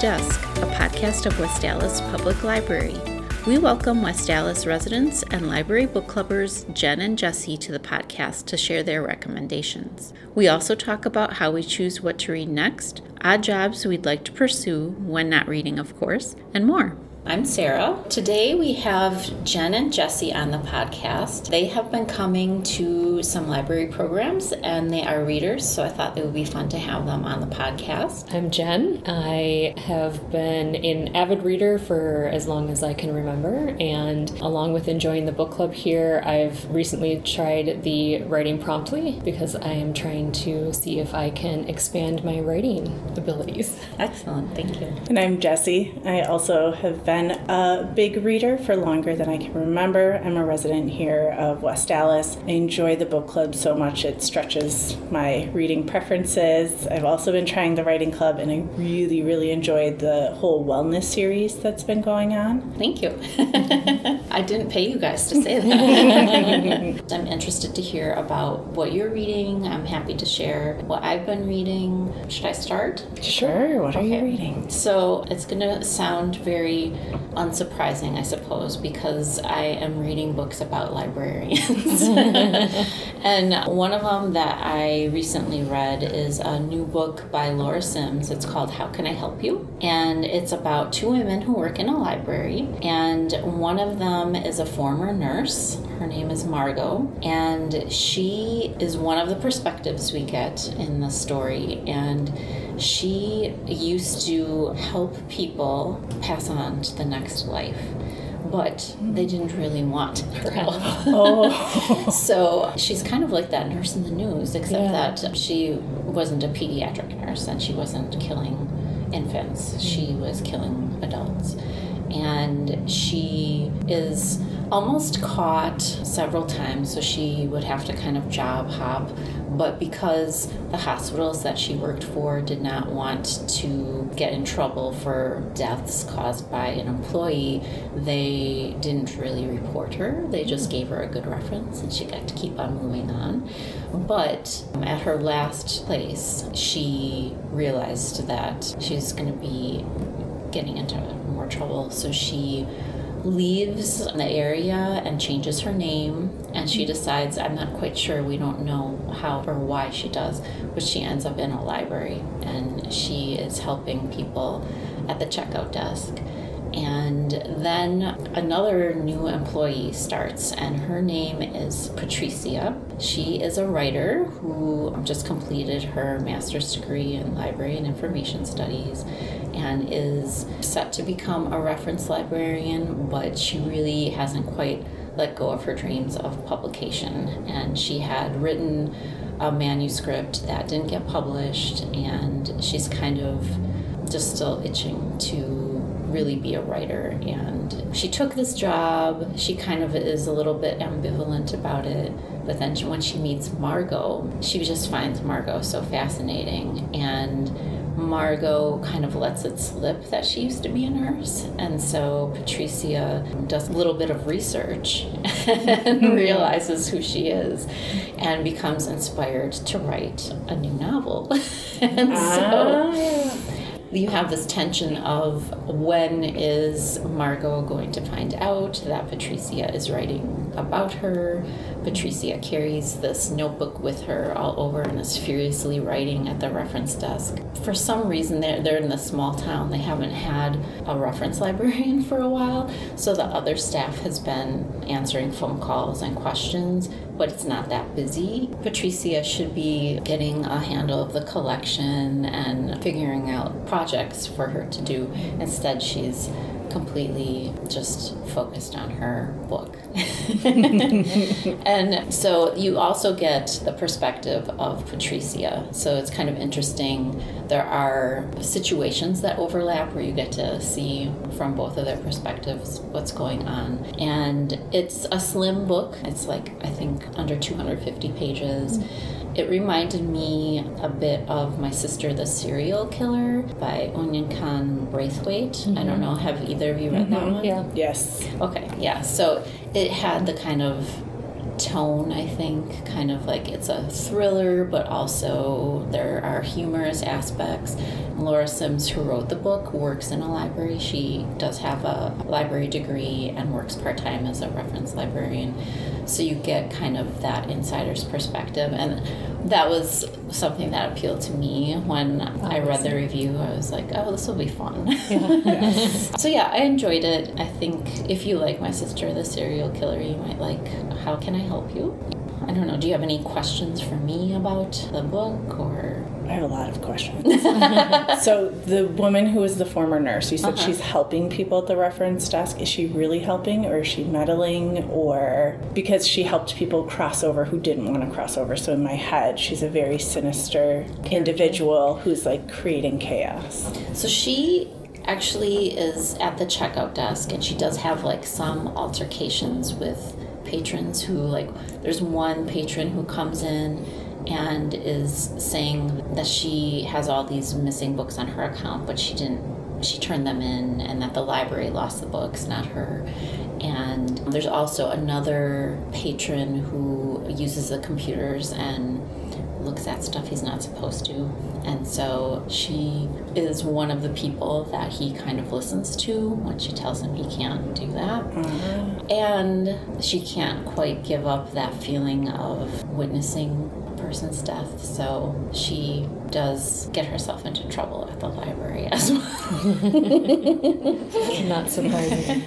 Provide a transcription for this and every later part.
Desk, a podcast of West Allis Public Library. We welcome West Allis residents and library book clubbers Jen and Jessi to the podcast to share their recommendations. We also talk about how we choose what to read next, odd jobs we'd like to pursue, when not reading, of course, and more. I'm Sarah. Today we have Jen and Jessi on the podcast. They have been coming to some library programs and they are readers, so I thought it would be fun to have them on the podcast. I'm Jen. I have been an avid reader for as long as I can remember, and along with enjoying the book club here, I've recently tried the writing promptly because I am trying to see if I can expand my writing abilities. Excellent, thank you. And I'm Jessi. I also have been a big reader for longer than I can remember. I'm a resident here of West Allis. I enjoy the book club so much it stretches my reading preferences. I've also been trying the writing club and I really, really enjoyed the whole wellness series that's been going on. Thank you. I didn't pay you guys to say that. I'm interested to hear about what you're reading. I'm happy to share what I've been reading. Should I start? Sure. What are Okay. you reading? So it's going to sound very unsurprising, I suppose, because I am reading books about librarians. and one of them that I recently read is a new book by Laura Sims. It's called How Can I Help You? And it's about two women who work in a library, and one of them is a former nurse. Her name is Margot, and she is one of the perspectives we get in the story. And she used to help people pass on to the next life, but they didn't really want her help. Oh, so she's kind of like that nurse in the news, except Yeah. that she wasn't a pediatric nurse and she wasn't killing infants, she hmm. was killing adults. And she is almost caught several times, so she would have to kind of job hop. But because the hospitals that she worked for did not want to get in trouble for deaths caused by an employee, they didn't really report her. They just gave her a good reference and she got to keep on moving on. But at her last place, she realized that she's going to be getting into more trouble. So she leaves the area and changes her name and she decides i'm not quite sure we don't know how or why she does but she ends up in a library and she is helping people at the checkout desk and then another new employee starts, and her name is Patricia. She is a writer who just completed her master's degree in library and information studies and is set to become a reference librarian, but she really hasn't quite let go of her dreams of publication. And she had written a manuscript that didn't get published, and she's kind of just still itching to really be a writer. And she took this job. She kind of is a little bit ambivalent about it. But then she, when she meets margot she just finds margot so fascinating. And margot kind of lets it slip that she used to be a nurse. And so patricia does a little bit of research and realizes who she is and becomes inspired to write a new novel. And so Ah. You have this tension of when is Margot going to find out that Patricia is writing about her. Patricia carries this notebook with her all over and is furiously writing at the reference desk. For some reason, they're, they're in this small town. They haven't had a reference librarian for a while, so the other staff has been answering phone calls and questions, but it's not that busy. Patricia should be getting a handle of the collection and figuring out projects for her to do. Instead, she's completely just focused on her book. and so you also get the perspective of Patricia. So it's kind of interesting. There are situations that overlap where you get to see from both of their perspectives what's going on. And it's a slim book. It's like, I think, under 250 pages. Mm. It reminded me a bit of My Sister the Serial Killer by Oyinkan Braithwaite. I don't mm-hmm. know, have either of you read that mm-hmm. one? Yeah. Yes. Okay, yeah. So it had the kind of tone, I think. Kind of like it's a thriller, but also there are humorous aspects. Laura Sims, who wrote the book, works in a library. She does have a library degree and works part time as a reference librarian. So you get kind of that insider's perspective. And that was something that appealed to me when I read the review. I was like, oh, this will be fun. so yeah, I enjoyed it. I think if you like My Sister, the Serial Killer, you might like How Can I Help You? I don't know. Do you have any questions for me about the book or? I have a lot of questions. so the woman who is the former nurse, you said Uh-huh. she's helping people at the reference desk. Is she really helping, or is she meddling, or because she helped people cross over who didn't want to cross over? So in my head, she's a very sinister individual who's like creating chaos. So she actually is at the checkout desk and she does have like some altercations with patrons who like there's one patron who comes in and is saying that she has all these missing books on her account but she didn't she turned them in and that the library lost the books not her and there's also another patron who uses the computers and looks at stuff he's not supposed to. And so she is one of the people that he kind of listens to when she tells him he can't do that. Mm-hmm. And she can't quite give up that feeling of witnessing person's death. So she does get herself into trouble at the library as well. Not surprising.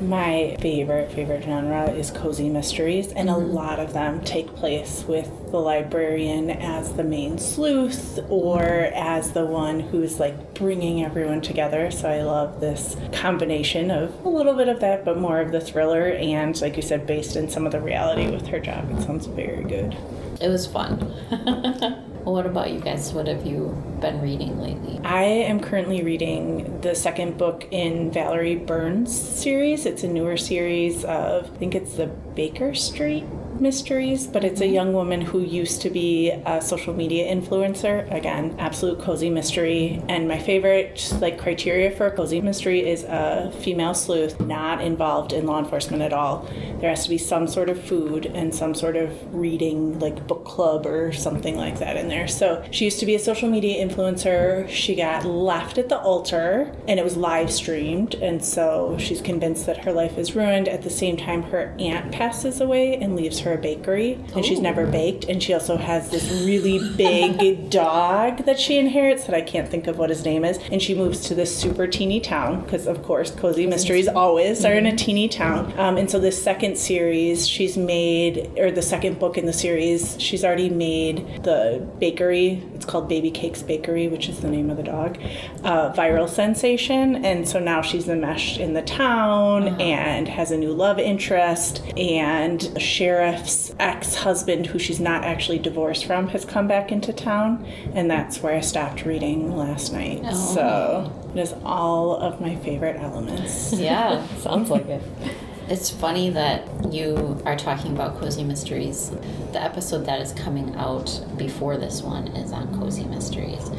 My favorite favorite genre is cozy mysteries, and a mm-hmm. lot of them take place with the librarian as the main sleuth or as the one who's like bringing everyone together. So I love this combination of a little bit of that, but more of the thriller, and like you said, based in some of the reality with her job. It sounds very good. It was fun. what about you guys? What have you been reading lately? I am currently reading the second book in Valerie Burns' series. It's a newer series of, I think it's the Baker Street mysteries, but it's a mm-hmm. young woman who used to be a social media influencer. Again, absolute cozy mystery. And my favorite like criteria for a cozy mystery is a female sleuth not involved in law enforcement at all. There has to be some sort of food and some sort of reading, like book club or something like that in there. So she used to be a social media influencer. She got left at the altar and it was live streamed. And so she's convinced that her life is ruined. At the same time, her aunt passes away and leaves her a bakery. And she's never baked. And she also has this really big dog that she inherits that I can't think of what his name is. And she moves to this super teeny town because, of course, cozy mysteries always are in a teeny town. Um, and so this second series, she's made, or the second book in the series, she's already made the bakery. Called Baby Cakes Bakery, which is the name of the dog, uh, viral sensation. And so now she's enmeshed in the town and has a new love interest. And the sheriff's ex husband, who she's not actually divorced from, has come back into town. And that's where I stopped reading last night. Oh. So it is all of my favorite elements. Yeah. Sounds like it. It's funny that you are talking about cozy mysteries. The episode that is coming out before this one is on cozy mysteries.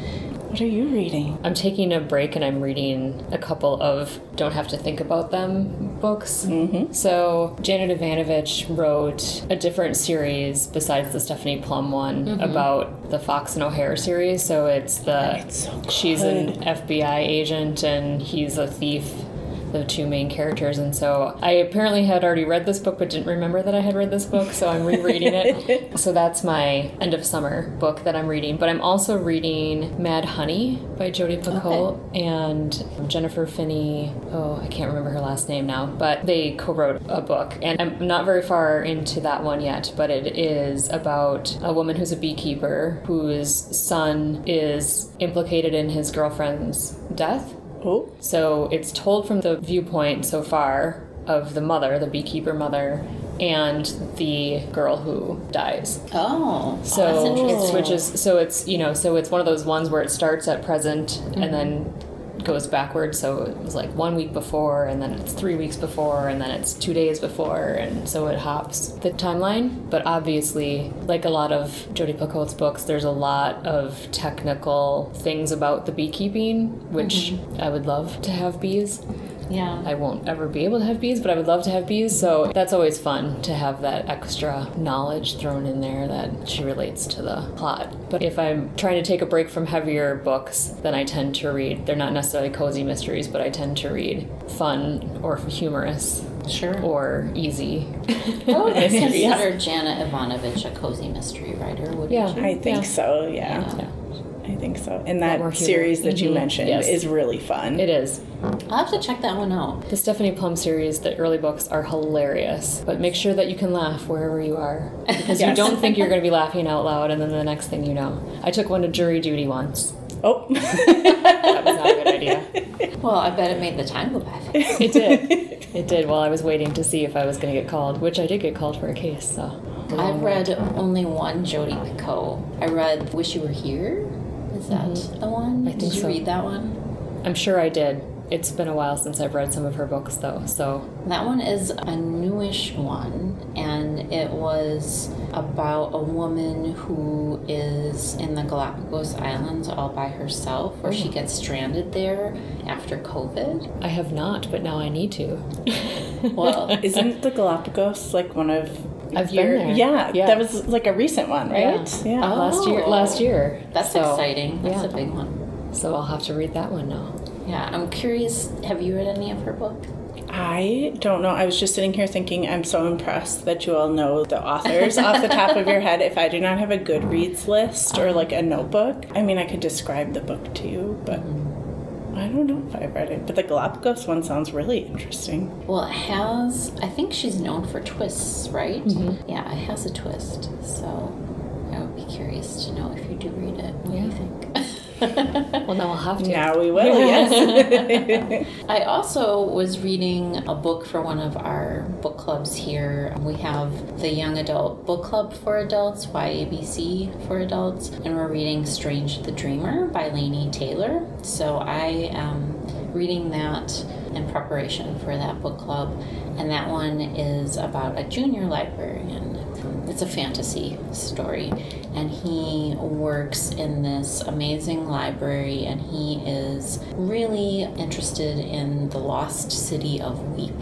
What are you reading? I'm taking a break and I'm reading a couple of Don't Have to Think About Them books. Mm-hmm. So, Janet Evanovich wrote a different series besides the Stephanie Plum one about the Fox and O'Hare series. So, it's the It's so she's an. FBI agent and he's a thief. The two main characters, and so I apparently had already read this book, but didn't remember that I had read this book, so I'm rereading it. so that's my end of summer book that I'm reading. But I'm also reading Mad Honey by Jodi Picoult and Jennifer Finney. Oh, I can't remember her last name now, but they co-wrote a book, and I'm not very far into that one yet. But it is about a woman who's a beekeeper whose son is implicated in his girlfriend's death. Oh, So it's told from the viewpoint so far of the mother, the beekeeper mother, and the girl who dies. Oh, oh So that's it interesting. switches. So it's you know, so it's one of those ones where it starts at present and mm-hmm. then goes backwards. So it was like one week before, and then it's three weeks before, and then it's two days before, and so it hops the timeline. But obviously, like a lot of Jodi Picoult's books, there's a lot of technical things about the beekeeping, which mm-hmm. I would love to have bees. Yeah. I won't ever be able to have bees, but I would love to have bees. So that's always fun to have that extra knowledge thrown in there that she relates to the plot. But if I'm trying to take a break from heavier books, then I tend to read, they're not necessarily cozy mysteries, but I tend to read fun or humorous Sure. or easy. I would Mysteries. consider Janet Evanovich a cozy mystery writer, would Yeah. you? I think Yeah. so, yeah. Yeah, I think so. And that series that you Mhm. mentioned Yes. is really fun. it is. I'll have to check that one out. The Stephanie Plum series, the early books are hilarious, but make sure that you can laugh wherever you are because you don't think you're going to be laughing out loud, and then the next thing you know, I took one to jury duty once. Oh, That was not a good idea. Well, I bet it made the time go by. It did. It did. While I was waiting to see if I was going to get called, which I did get called for a case. So I've read only one Jodi Picoult. I read Wish You Were Here. Is that mm-hmm. the one? I think Did you so. read that one? I'm sure I did. It's been a while since I've read some of her books, though. So That one is a newish one, and it was about a woman who is in the Galapagos Islands all by herself, where Oh. she mm. gets stranded there after COVID. I have not, but now I need to. Well, isn't the Galapagos like one of I've been your? there. Yeah, Yeah. that was like a recent one, right? Yeah. Yeah. last year. Oh. Last year. that's So, exciting. That's yeah. a big one. So I'll have to read that one now. Yeah, I'm curious. Have you read any of her books? I don't know. I was just sitting here thinking, I'm so impressed that you all know the authors off the top of your head. If I do not have a Goodreads list or like a notebook, I mean, I could describe the book to you, but I don't know if I've read it. But the Galapagos one sounds really interesting. Well, it has. I think she's known for twists, right? Mm-hmm. Yeah, it has a twist. So I would be curious to know if you do read it. What do you think? Well, now we'll have to. Now we will, yes. I also was reading a book for one of our book clubs here. We have the Young Adult Book Club for Adults, YABC for Adults, and we're reading Strange the Dreamer by Laini Taylor. So I am reading that in preparation for that book club, and that one is about a junior librarian. It's a fantasy story, and he works in this amazing library, and he is really interested in the lost city of Weep.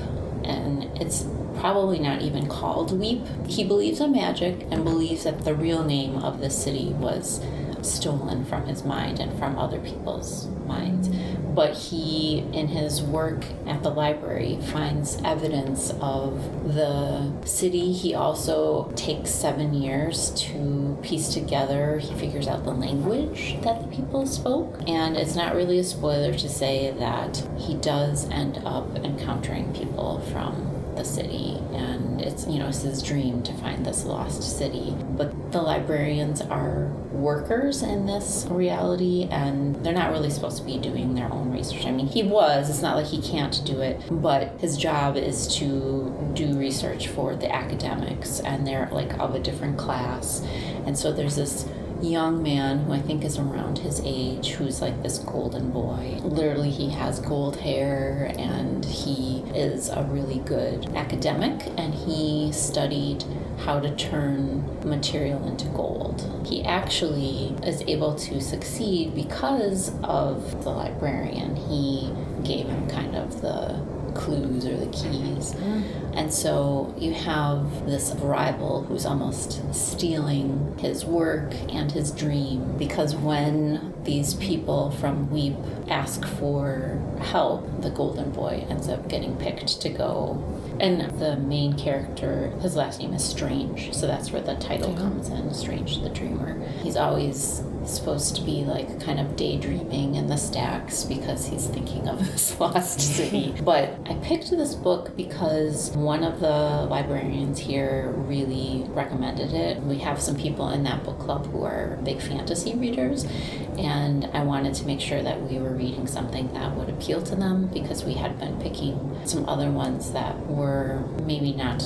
And it's probably not even called Weep. He believes in magic and believes that the real name of the city was stolen from his mind and from other people's minds. But he, in his work at the library, finds evidence of the city. He also takes seven years to piece together, he figures out the language that the people spoke. And it's not really a spoiler to say that he does end up encountering people from the city and it's you know it's his dream to find this lost city. But the librarians are workers in this reality and they're not really supposed to be doing their own research. I mean he was it's not like he can't do it but his job is to do research for the academics and they're like of a different class. And so there's this young man who I think is around his age who's like this golden boy. Literally, he has gold hair and he is a really good academic and he studied how to turn material into gold. He actually is able to succeed because of the librarian. He gave him kind of the clues or the keys. And so you have this rival who's almost stealing his work and his dream because when these people from Weep ask for help, the golden boy ends up getting picked to go. And the main character, his last name is Strange, so that's where the title comes in Strange the Dreamer. He's always supposed to be like kind of daydreaming in the stacks because he's thinking of this lost city. But I picked this book because one of the librarians here really recommended it. We have some people in that book club who are big fantasy readers, and I wanted to make sure that we were reading something that would appeal to them because we had been picking some other ones that were maybe not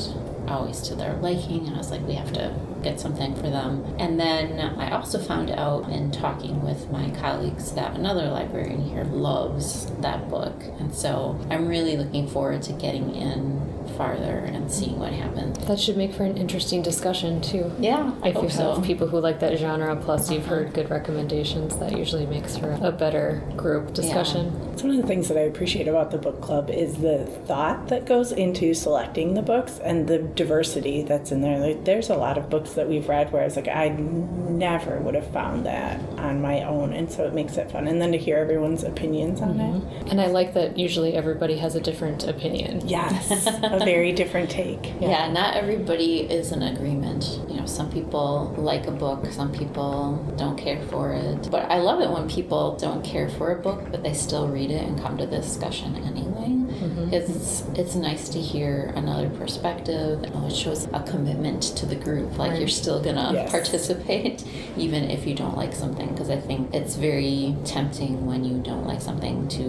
always to their liking and I was like we have to get something for them. And then I also found out in talking with my colleagues that another librarian here loves that book. And so I'm really looking forward to getting in farther and seeing what happens. That should make for an interesting discussion too. Yeah, I If you hope so. have people who like that genre, plus you've heard good recommendations, that usually makes for a better group discussion. It's one of the things that I appreciate about the book club is the thought that goes into selecting the books and the diversity that's in there. Like, there's a lot of books that we've read where it's like I never would have found that on my own, and so it makes it fun. And then to hear everyone's opinions on it, mm-hmm. And I like that usually everybody has a different opinion. yes, a very different take. Yeah. not everybody is in agreement. You know, some people like a book, some people don't care for it. But I love it when people don't care for a book, but they still read it and come to the discussion anyway. Mm-hmm. It's it's nice to hear another perspective. Oh, it shows a commitment to the group. Like you're still gonna Yes. participate, even if you don't like something. Because I think it's very tempting when you don't like something to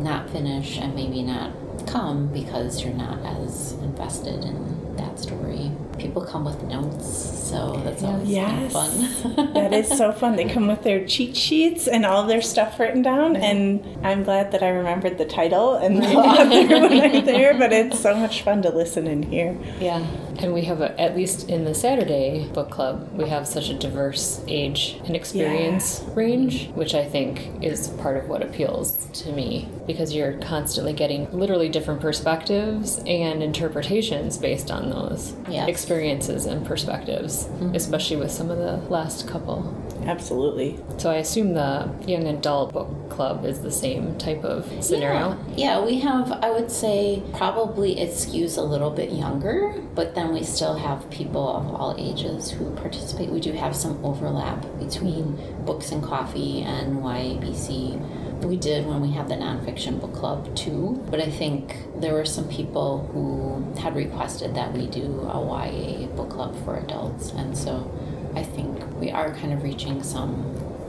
not finish and maybe not come because you're not as invested in that story. People come with notes, so that's oh, always Yes. fun. that is so fun. They come with their cheat sheets and all their stuff written down, and I'm glad that I remembered the title and the author when I'm there. But it's so much fun to listen and hear. Yeah. And we have, a, at least in the Saturday book club, we have such a diverse age and experience range, which I think is part of what appeals to me. Because you're constantly getting literally different perspectives and interpretations based on those experiences and perspectives, mm-hmm. especially with some of the last couple. Absolutely. So I assume the young adult book club is the same type of scenario. Yeah. yeah, we have, I would say, probably it skews a little bit younger, but then we still have people of all ages who participate. We do have some overlap between Books and Coffee and YABC. We did when we had the nonfiction book club too, but I think there were some people who had requested that we do a YA book club for adults, and so I think we are kind of reaching some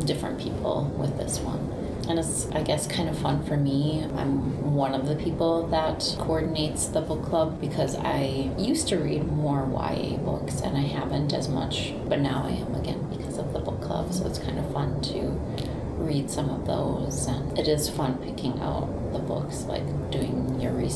different people with this one. And it's, I guess, kind of fun for me. I'm one of the people that coordinates the book club because I used to read more YA books and I haven't as much, but now I am again because of the book club. So it's kind of fun to read some of those and it is fun picking out the books like doing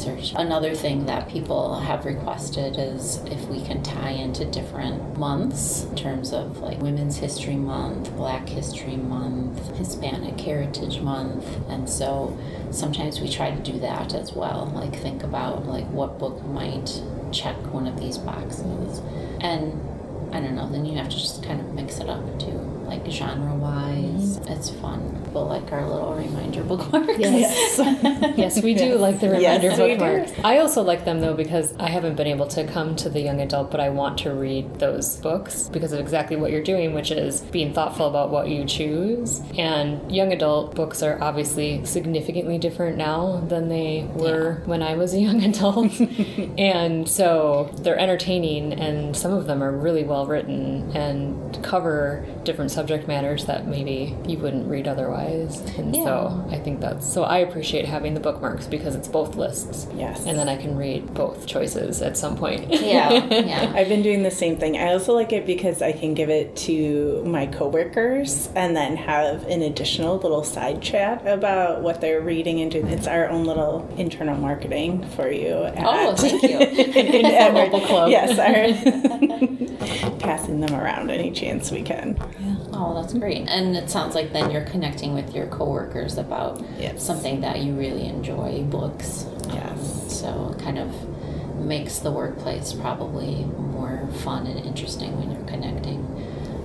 research. Another thing that people have requested is if we can tie into different months in terms of like women's history month black history month hispanic heritage month and so sometimes we try to do that as well like think about like what book might check one of these boxes. And I don't know, then you have to just kind of mix it up too, like genre wise. Mm-hmm. It's fun. People like our little reminder bookmarks. Yes. Yes, we do Yes. like the reminder we do. bookmarks. I also like them though because I haven't been able to come to the young adult, but I want to read those books because of exactly what you're doing, which is being thoughtful about what you choose. And young adult books are obviously significantly different now than they were when I was a young adult. and so they're entertaining and some of them are really well written and cover different subject matters that maybe you wouldn't read otherwise. And so I think that's so I appreciate having the bookmarks because it's both lists. Yes. And then I can read both choices at some point. yeah, yeah. I've been doing the same thing. I also like it because I can give it to my coworkers and then have an additional little side chat about what they're reading and doing. It's our own little internal marketing for you. Oh, at- thank you. at our club. Yes, our passing them around any chance we can. Oh, that's great. And it sounds like then you're connecting with your coworkers about Yes. something that you really enjoy, books. Um, yes. So it kind of makes the workplace probably more fun and interesting when you're connecting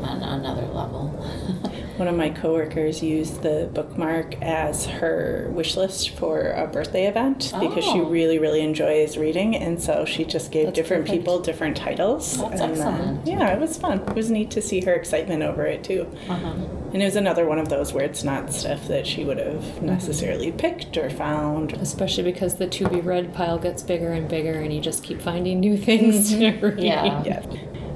on another level. One of my coworkers used the bookmark as her wish list for a birthday event because she Oh. really, really enjoys reading, and so she just gave That's different perfect. people different titles. That's and, uh, yeah, it was fun. It was neat to see her excitement over it too. uh-huh. And it was another one of those where it's not stuff that she would have necessarily picked or found. Especially because the to be read pile gets bigger and bigger and you just keep finding new things to read. Yeah. Yeah.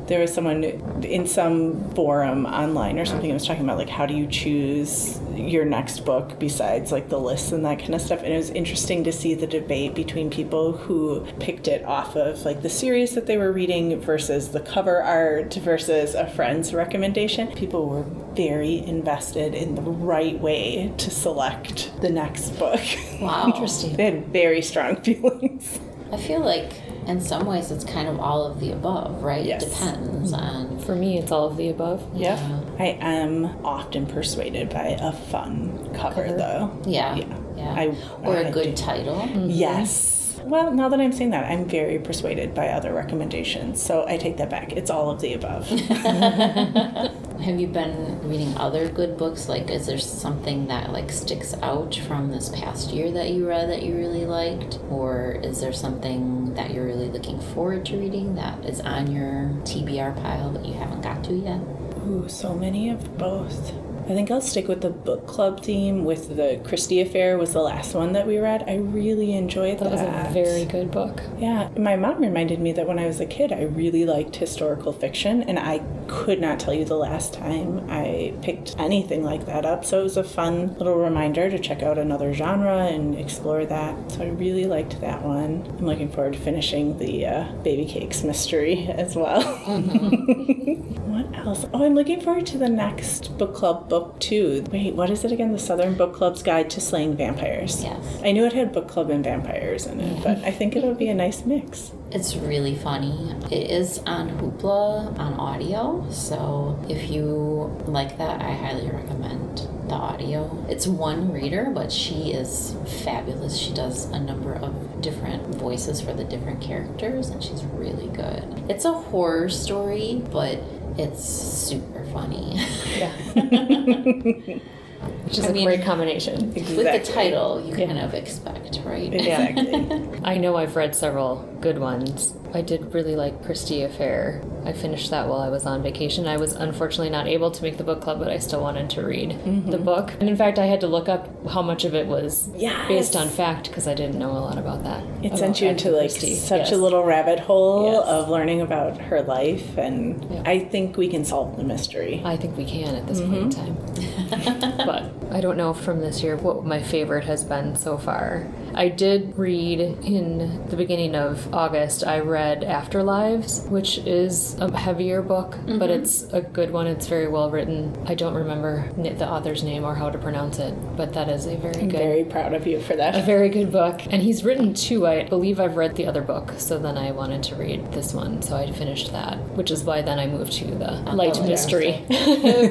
There was someone in some forum online or something that was talking about like how do you choose your next book besides like the lists and that kind of stuff. And it was interesting to see the debate between people who picked it off of like the series that they were reading versus the cover art versus a friend's recommendation. People were very invested in the right way to select the next book. Wow. Interesting. they had very strong feelings. I feel like in some ways, it's kind of all of the above, right? Yes. It depends mm-hmm. on. For me, it's all of the above. Yep. Yeah. I am often persuaded by a fun cover, Cover. though. Yeah. Yeah. Yeah. I- or I a good do. title. Mm-hmm. Yes. Well, now that I'm saying that, I'm very persuaded by other recommendations. So I take that back. It's all of the above. Have you been reading other good books? Like, is there something that like sticks out from this past year that you read that you really liked, or is there something that you're really looking forward to reading that is on your TBR pile that you haven't got to yet? Ooh, so many of both. I think I'll stick with the book club theme with the Christie Affair was the last one that we read. I really enjoyed that. That was a very good book. Yeah, my mom reminded me that when I was a kid, I really liked historical fiction, and I could not tell you the last time I picked anything like that up. So it was a fun little reminder to check out another genre and explore that. So I really liked that one. I'm looking forward to finishing the uh, Baby Cakes mystery as well. what else? Oh, I'm looking forward to the next book club book too. Wait, what is it again? The Southern Book Club's Guide to Slaying Vampires. Yes. I knew it had book club and vampires in it, but I think it'll be a nice mix. It's really funny. It is on Hoopla on audio, so if you like that, I highly recommend the audio. It's one reader, but she is fabulous. She does a number of different voices for the different characters, and she's really good. It's a horror story, but it's super funny. Yeah. Which is I a mean- great combination. With the title, you Yeah. kind of expect, right? Exactly. I know I've read several good ones. I did really like Christie Affair. I finished that while I was on vacation. I was unfortunately not able to make the book club, but I still wanted to read Mm-hmm. the book. And in fact, I had to look up how much of it was Yes. based on fact because I didn't know a lot about that. It about sent you into like Christie. such Yes. a little rabbit hole Yes. of learning about her life, and Yeah. I think we can solve the mystery. I think we can at this point in time. but I don't know from this year what my favorite has been so far. I did read in the beginning of August, I read Afterlives, which is a heavier book, but mm-hmm. it's a good one. It's very well written. I don't remember the author's name or how to pronounce it, but that is a very I'm good. very proud of you for that. a very good book. And he's written two. I believe I've read the other book, so then I wanted to read this one, so I finished that, which is why then I moved to the light yeah. mystery.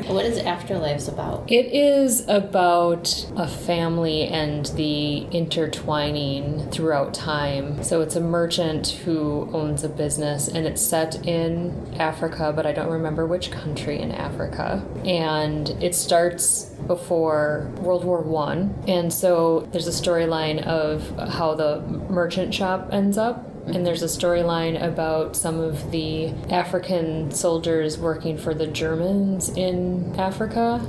what is Afterlives about? It is about a family and the intertwining throughout time. So it's a merchant who owns a business and it's set in Africa, but I don't remember which country in Africa. And it starts before World War One. And so there's a storyline of how the merchant shop ends up and there's a storyline about some of the African soldiers working for the Germans in Africa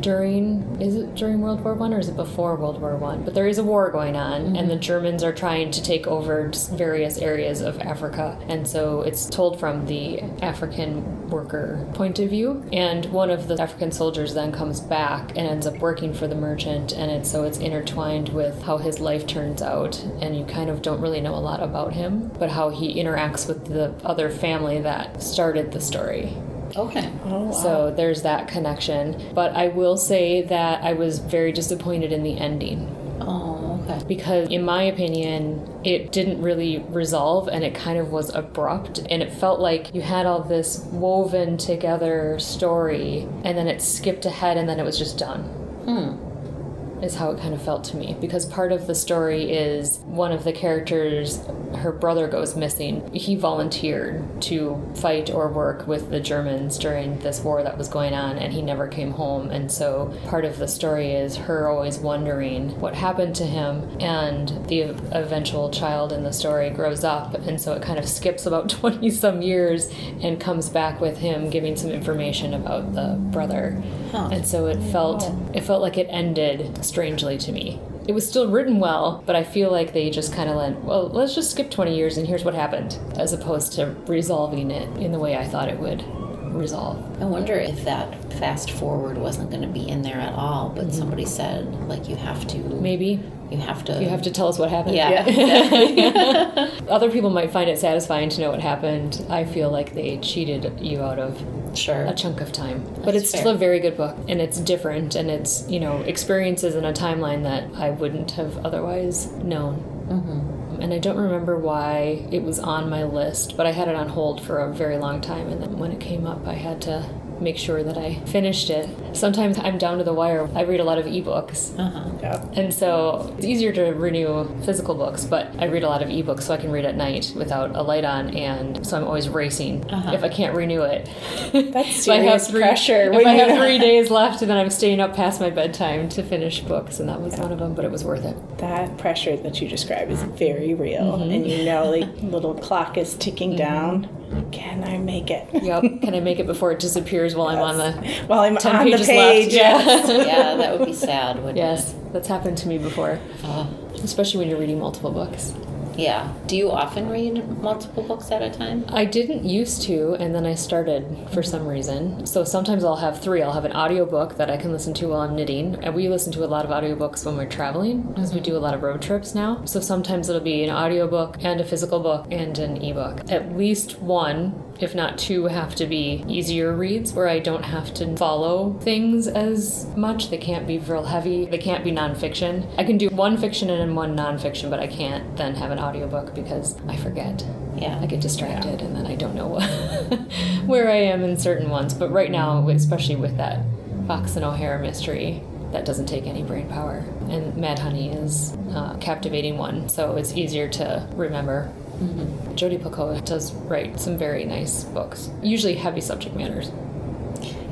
during is it during World War One or is it before World War One? But there is a war going on, and mm-hmm. the Germans are trying to take over various areas of Africa, and so it's told from the African worker point of view. And one of the African soldiers then comes back and ends up working for the merchant, and it's so it's intertwined with how his life turns out, and you kind of don't really know a lot about him, but how he interacts with the other family that started the story. Okay. Oh, wow. So there's that connection. But I will say that I was very disappointed in the ending Oh, okay. because, in my opinion, it didn't really resolve and it kind of was abrupt. And it felt like you had all this woven together story and then it skipped ahead and then it was just done. Hmm. Is how it kind of felt to me because part of the story is one of the characters, her brother goes missing. He volunteered to fight or work with the Germans during this war that was going on, and he never came home. And so part of the story is her always wondering what happened to him, and the eventual child in the story grows up, and so it kind of skips about 20 some years and comes back with him giving some information about the brother. Huh. And so it felt it felt like it ended strangely to me. It was still written well, but I feel like they just kind of went, well, let's just skip 20 years and here's what happened, as opposed to resolving it in the way I thought it would resolve. I wonder if that fast forward wasn't going to be in there at all, but mm-hmm. somebody said like you have to Maybe you have to you have to tell us what happened. yeah, Other people might find it satisfying to know what happened. I feel like they cheated you out of sure a chunk of time. but That's it's still a very good book, and it's different, and it's you know experiences in a timeline that I wouldn't have otherwise known. Mm-hmm. and I don't remember why it was on my list, but I had it on hold for a very long time, and then when it came up, I had to make sure that I finished it. Sometimes I'm down to the wire. I read a lot of ebooks. Uh-huh. Yeah. And so it's easier to renew physical books, but I read a lot of ebooks so I can read at night without a light on, and so I'm always racing Uh-huh. if I can't renew it. That's If I have serious three- pressure If I have three days left, and then I'm staying up past my bedtime to finish books, and that was one of them, but it was worth it. That pressure that you describe is very real, Mm-hmm. and you know, like little clock is ticking down. Can I make it? Yep. Can I make it before it disappears while I'm on the While I'm 10 on the pages page, left? yes. Yeah. yeah, that would be sad, wouldn't yes, that's happened to me before. Uh, especially when you're reading multiple books. Yeah. Do you often read multiple books at a time? I didn't used to, and then I started for some reason. So sometimes I'll have three. I'll have an audiobook that I can listen to while I'm knitting. And we listen to a lot of audiobooks when we're traveling because we do a lot of road trips now. So sometimes it'll be an audiobook and a physical book and an ebook. At least one, if not two, have to be easier reads where I don't have to follow things as much. They can't be real heavy. They can't be nonfiction. I can do one fiction and one nonfiction, but I can't then have an audiobook because I forget. Yeah. I get distracted and then I don't know where I am in certain ones. But right now, especially with that Fox and O'Hare mystery, that doesn't take any brain power. And Mad Honey is a captivating one, so it's easier to remember. Mm-hmm. Jodi Picoult does write some very nice books, usually heavy subject matters.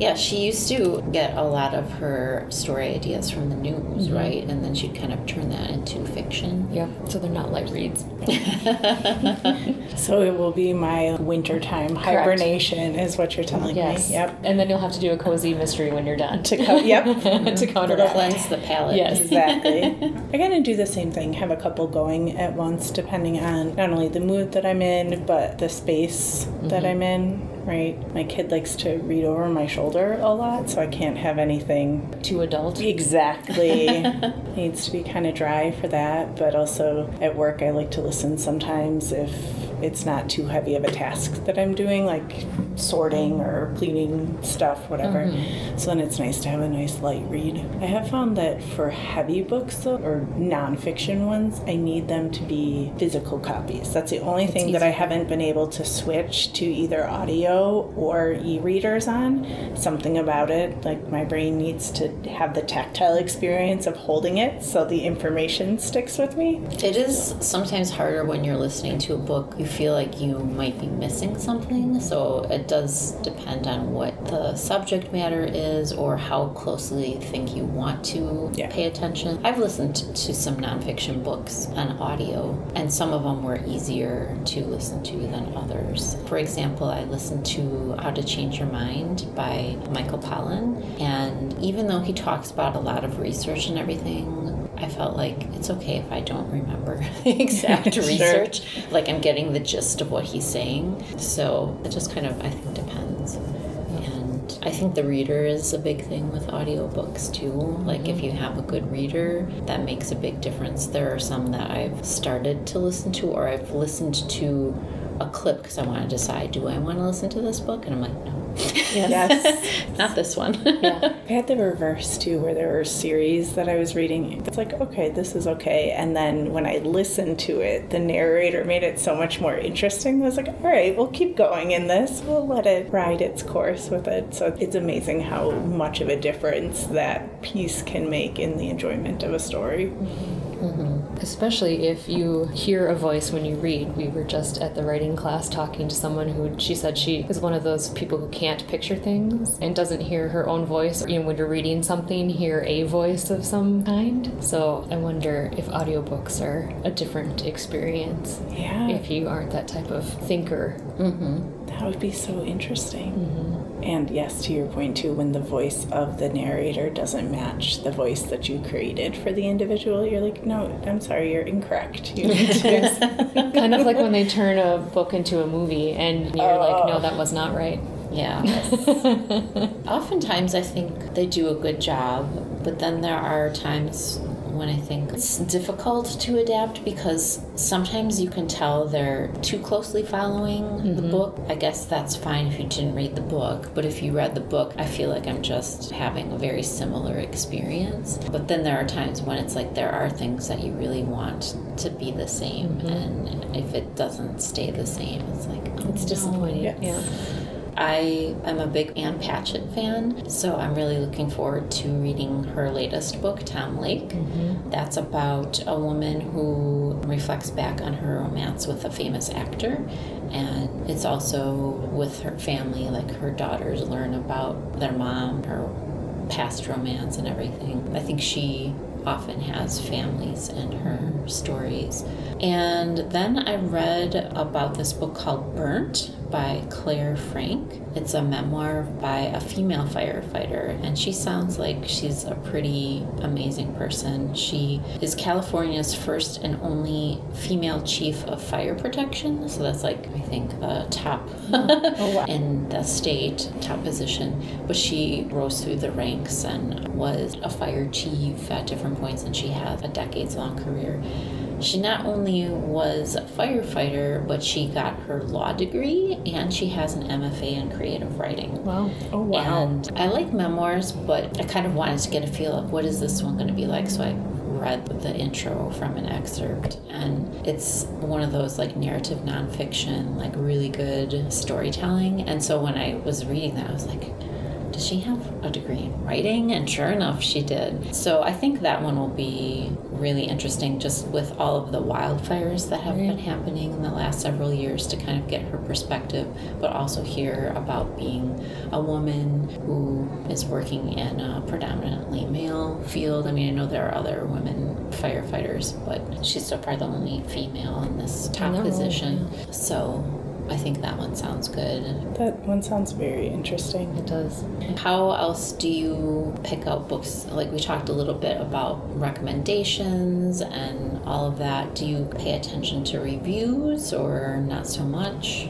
Yeah, she used to get a lot of her story ideas from the news, mm-hmm. right? And then she'd kind of turn that into fiction. Yeah, so they're not light reads. So it will be my wintertime hibernation, is what you're telling Yes. me. Yep. And then you'll have to do a cozy mystery when you're done. To co- yep. to counteract. Cleanse the palate. Yes. Exactly. I kind of do the same thing, have a couple going at once, depending on not only the mood that I'm in, but the space that mm-hmm. I'm in, right? My kid likes to read over my shoulder a lot, so I can't have anything Too adult. exactly. Needs to be kind of dry for that, but also at work, I like to listen sometimes if it's not too heavy of a task that I'm doing, like sorting or cleaning stuff, whatever. Mm-hmm. So then it's nice to have a nice light read. I have found that for heavy books, though, or nonfiction ones, I need them to be physical copies. That's the only thing that I haven't been able to switch to either audio or e readers on. Something about it, like my brain needs to have the tactile experience of holding it so the information sticks with me. It is sometimes harder when you're listening to a book. You feel like you might be missing something. So it does depend on what the subject matter is or how closely you think you want to Yeah. pay attention. I've listened to some nonfiction books on audio, and some of them were easier to listen to than others. For example, I listened to How to Change Your Mind by Michael Pollan, and even though he talks about a lot of research and everything, I felt like it's okay if I don't remember the exact Sure. research. Like I'm getting the gist of what he's saying. So it just kind of, I think, depends. And I think the reader is a big thing with audiobooks too. Like if mm-hmm. you have a good reader, that makes a big difference. There are some that I've started to listen to or I've listened to a clip because I want to decide do I want to listen to this book? And I'm like, no. Yes. Not this one. Yeah. I had the reverse too, where there were series that I was reading. It's like, okay, this is okay. And then when I listened to it, the narrator made it so much more interesting. I was like, all right, we'll keep going in this. We'll let it ride its course with it. So it's amazing how much of a difference that piece can make in the enjoyment of a story. Mm-hmm. Mm-hmm. Especially if you hear a voice when you read. We were just at the writing class talking to someone who she said she is one of those people who can't picture things and doesn't hear her own voice. You know, when you're reading something, hear a voice of some kind. So I wonder if audiobooks are a different experience Yeah, if you aren't that type of thinker. Mm-hmm. that would be so interesting. Mm-hmm. And yes, to your point too, when the voice of the narrator doesn't match the voice that you created for the individual, you're like, no, I'm sorry, you're incorrect. You need to kind of like when they turn a book into a movie and you're like, no, that was not right. Yeah. Oftentimes, I think they do a good job, but then there are times when I think it's difficult to adapt because sometimes you can tell they're too closely following mm-hmm. the book. I guess that's fine if you didn't read the book, but if you read the book, I feel like I'm just having a very similar experience. But then there are times when it's like there are things that you really want to be the same, mm-hmm. and if it doesn't stay the same, it's like oh, it's disappointing. No. Yeah. I am a big Ann Patchett fan, so I'm really looking forward to reading her latest book, Tom Lake. Mm-hmm. That's about a woman who reflects back on her romance with a famous actor, and it's also with her family, like her daughters learn about their mom, her past romance, and everything. I think she often has families in her stories. And then I read about this book called Burnt by Clare Frank. It's a memoir by a female firefighter, and she sounds like she's a pretty amazing person. She is California's first and only female chief of fire protection, so that's like, I think, the top oh, wow. in the state, top position. But she rose through the ranks and was a fire chief at different points, and she has a decades long career. She not only was a firefighter, but she got her law degree and she has an MFA in creative writing. Wow. Oh, wow. And I like memoirs, but I kind of wanted to get a feel of what is this one going to be like. So I read the intro from an excerpt and it's one of those like narrative nonfiction like really good storytelling and so when i was reading that i was like does she have a degree in writing? And sure enough, she did. So I think that one will be really interesting just with all of the wildfires that have right. been happening in the last several years to kind of get her perspective, but also hear about being a woman who is working in a predominantly male field. I mean, I know there are other women firefighters, but she's so far the only female in this top position. So I think that one sounds good. That one sounds very interesting. It does. How else do you pick out books? Like we talked a little bit about recommendations and all of that. Do you pay attention to reviews or not so much?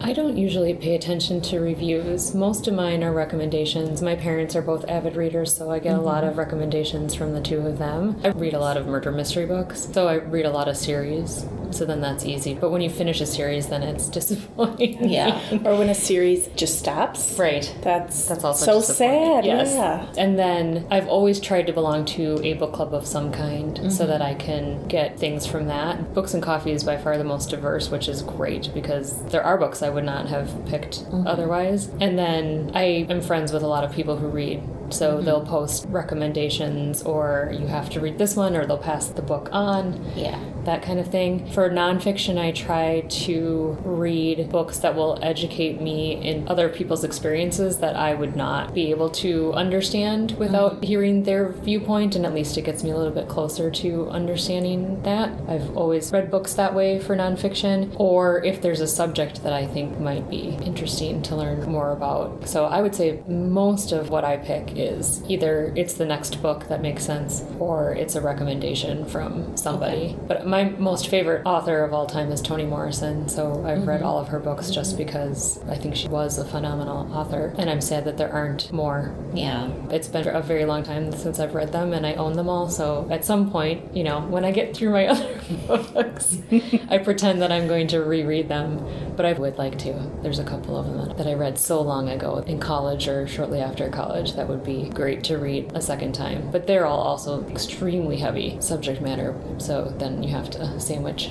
I don't usually pay attention to reviews. Most of mine are recommendations. My parents are both avid readers, so I get mm-hmm. a lot mm-hmm. of recommendations from the two of them. I read a lot of murder mystery books, so I read a lot of series so then that's easy. But when you finish a series, then it's disappointing. Yeah. or when a series just stops. Right. That's that's also so sad. Yes. Yeah. And then I've always tried to belong to a book club of some kind mm-hmm. so that I can get things from that. Books and Coffee is by far the most diverse, which is great because there are books I would not have picked mm-hmm. otherwise. And then I am friends with a lot of people who read so mm-hmm. they'll post recommendations, or you have to read this one, or they'll pass the book on. Yeah. That kind of thing. For nonfiction, I try to read books that will educate me in other people's experiences that I would not be able to understand without mm-hmm. hearing their viewpoint, and at least it gets me a little bit closer to understanding that. I've always read books that way for nonfiction, or if there's a subject that I think might be interesting to learn more about. So I would say most of what I pick is either it's the next book that makes sense or it's a recommendation from somebody. Okay. But my most favorite author of all time is Toni Morrison, so I've mm-hmm. read all of her books just because I think she was a phenomenal author, and I'm sad that there aren't more. Yeah. It's been a very long time since I've read them, and I own them all, so at some point, you know, when I get through my other books, I pretend that I'm going to reread them, but I would like to. There's a couple of them that I read so long ago in college or shortly after college that would be great to read a second time. But they're all also extremely heavy subject matter, so then you have to sandwich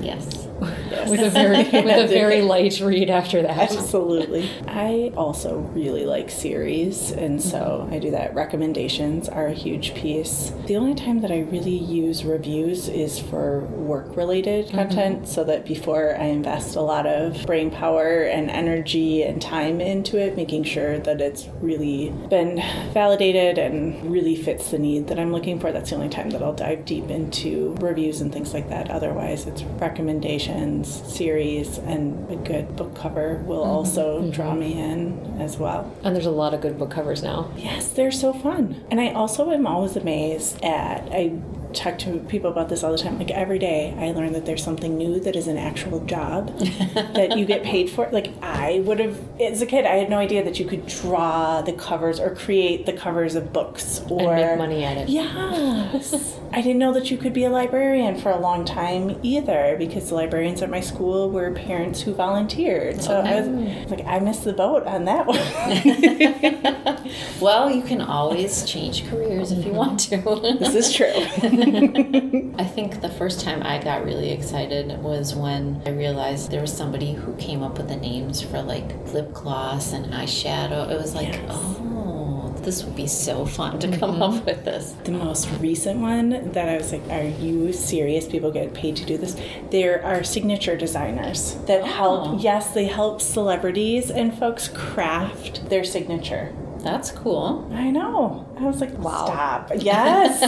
Yes. yes. with a very with a very light read after that. Absolutely. I also really like series, and so mm-hmm. I do that. Recommendations are a huge piece. The only time that I really use reviews is for work related mm-hmm. content, so that before I invest a lot of brain power and energy and time into it, making sure that it's really been validated and really fits the need that I'm looking for. That's the only time that I'll dive deep into reviews and things like that. Otherwise, it's recommendations, series, and a good book cover will mm-hmm. also mm-hmm. draw me in as well. And there's a lot of good book covers now. Yes, they're so fun. And I also am always amazed at, I talk to people about this all the time. Like every day, I learn that there's something new that is an actual job that you get paid for. Like I would have, as a kid, I had no idea that you could draw the covers or create the covers of books or and make money at it. Yes. I didn't know that you could be a librarian for a long time either because the librarians at my school were parents who volunteered. So oh, I was like, I missed the boat on that one. Well, you can always change careers if you want to. this is true. I think the first time I got really excited was when I realized there was somebody who came up with the names for like lip gloss and eyeshadow. It was like, Yes. oh, this would be so fun to come mm-hmm. up with this. the most recent one that I was like, are you serious? People get paid to do this. There are signature designers that Oh. help, yes, they help celebrities and folks craft their signature. That's cool. I know. I was like, wow. Stop. Yes.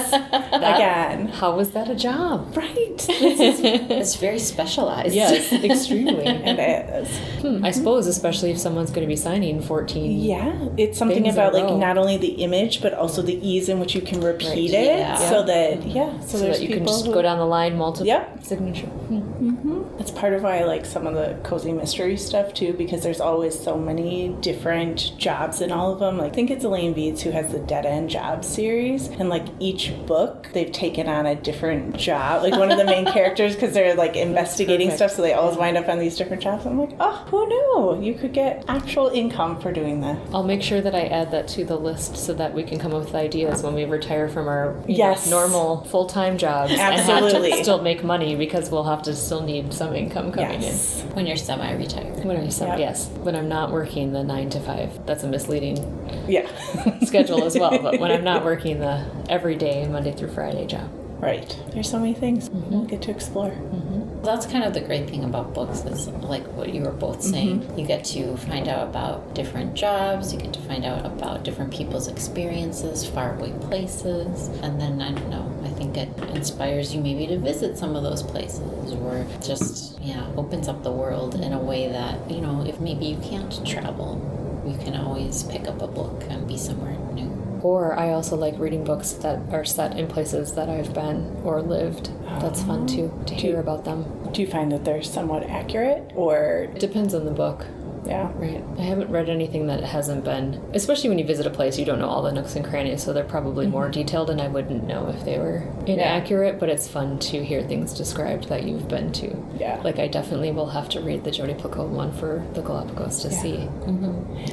Again. How was that a job? Right. Is, It's very specialized. Yes, extremely. it is. Hmm, I suppose, especially if someone's going to be signing 14. Yeah, it's something about like not only the image but also the ease in which you can repeat Right, it, yeah. so that yeah, so, So that you can just who, go down the line, multiple Yep. signature. Hmm. That's part of why I like some of the cozy mystery stuff too, because there's always so many different jobs in all of them. Like, I think it's Elaine Viets who has the Dead End Job series, and like each book, they've taken on a different job. Like one of the main characters, because they're like investigating stuff, so they always wind up on these different jobs. I'm like, oh, who knew? You could get actual income for doing that. I'll make sure that I add that to the list so that we can come up with ideas when we retire from our you know, Yes. normal full time jobs and Absolutely. have to still make money because we'll have to still need some income coming Yes. When you're semi-retired. When I'm some, Yep. yes, when I'm not working the nine to five, that's a misleading Yeah. schedule as well. But when I'm not working the everyday Monday through Friday job, Right. There's so many things mm-hmm. we'll get to explore. Mm-hmm. That's kind of the great thing about books is like what you were both mm-hmm. saying. You get to find out about different jobs, you get to find out about different people's experiences, faraway places, and then I don't know, I think it inspires you maybe to visit some of those places or just, yeah, opens up the world in a way that, you know, if maybe you can't travel, you can always pick up a book and be somewhere new. Or I also like reading books that are set in places that I've been or lived. That's fun too to hear about them. Do you find that they're somewhat accurate or It depends on the book. Yeah? Right. I haven't read anything that hasn't been, especially when you visit a place, you don't know all the nooks and crannies, so they're probably more detailed, and I wouldn't know if they were inaccurate, but it's fun to hear things described that you've been to. Yeah. Like, I definitely will have to read the Jodi Picoult one for the Galapagos to see.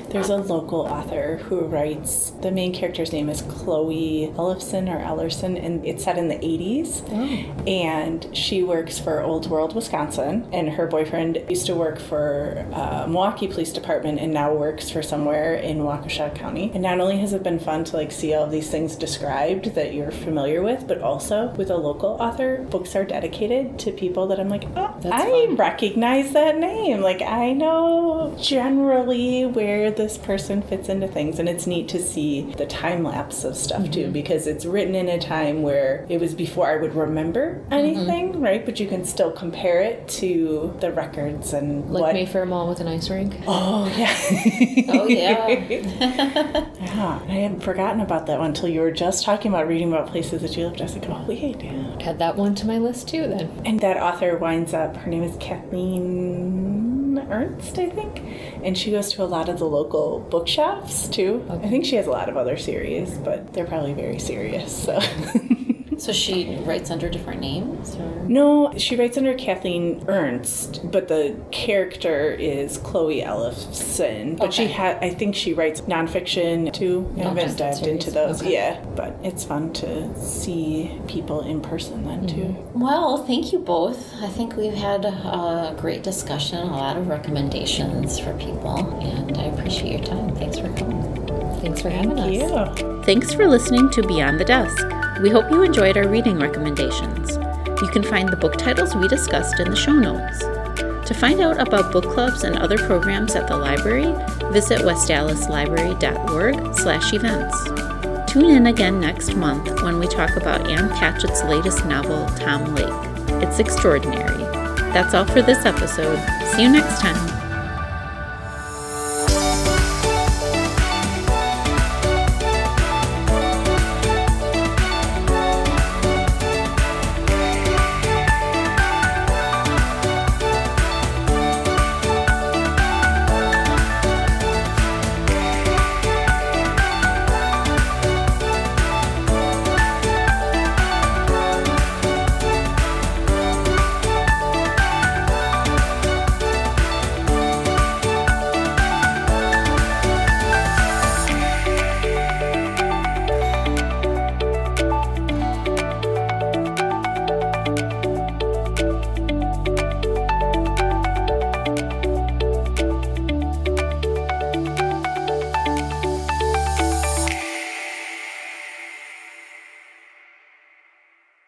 There's a local author who writes, the main character's name is Chloe Ellison or Ellerson, and it's set in the 80s. And she works for Old World, Wisconsin, and her boyfriend used to work for uh, Milwaukee Police Department and now works for somewhere in Waukesha County. And not only has it been fun to like see all these things described that you're familiar with, but also with a local author, books are dedicated to people that I'm like, oh, That's I fun. recognize that name. Like I know generally where this person fits into things, and it's neat to see the time lapse of stuff Mm-hmm. too, because it's written in a time where it was before I would remember Mm-hmm. anything, right? But you can still compare it to the records and Like what. Mayfair Mall with an ice rink. Oh yeah. Oh, yeah. yeah, I hadn't forgotten about that one until you were just talking about reading about places that you lived. I was like, oh wait, yeah. Add that one to my list too, then. And that author winds up, her name is Kathleen Ernst, I think. And she goes to a lot of the local bookshops too. I think she has a lot of other series, but they're probably very serious. So. So she writes under different names or no, she writes under Kathleen Ernst, but the character is Chloe Ellison. But she had, I think she writes nonfiction too. I haven't just dived into those. Okay. Yeah, but it's fun to see people in person then too. Mm-hmm. Well, thank you both. I think we've had a great discussion, a lot of recommendations for people, and I appreciate your time. Thanks for coming. Thanks for having us. Yeah. Thanks for listening to Beyond the Desk. We hope you enjoyed our reading recommendations. You can find the book titles we discussed in the show notes. To find out about book clubs and other programs at the library, visit westallislibrary.org/events. Tune in again next month when we talk about Ann Patchett's latest novel, Tom Lake. It's extraordinary. That's all for this episode. See you next time.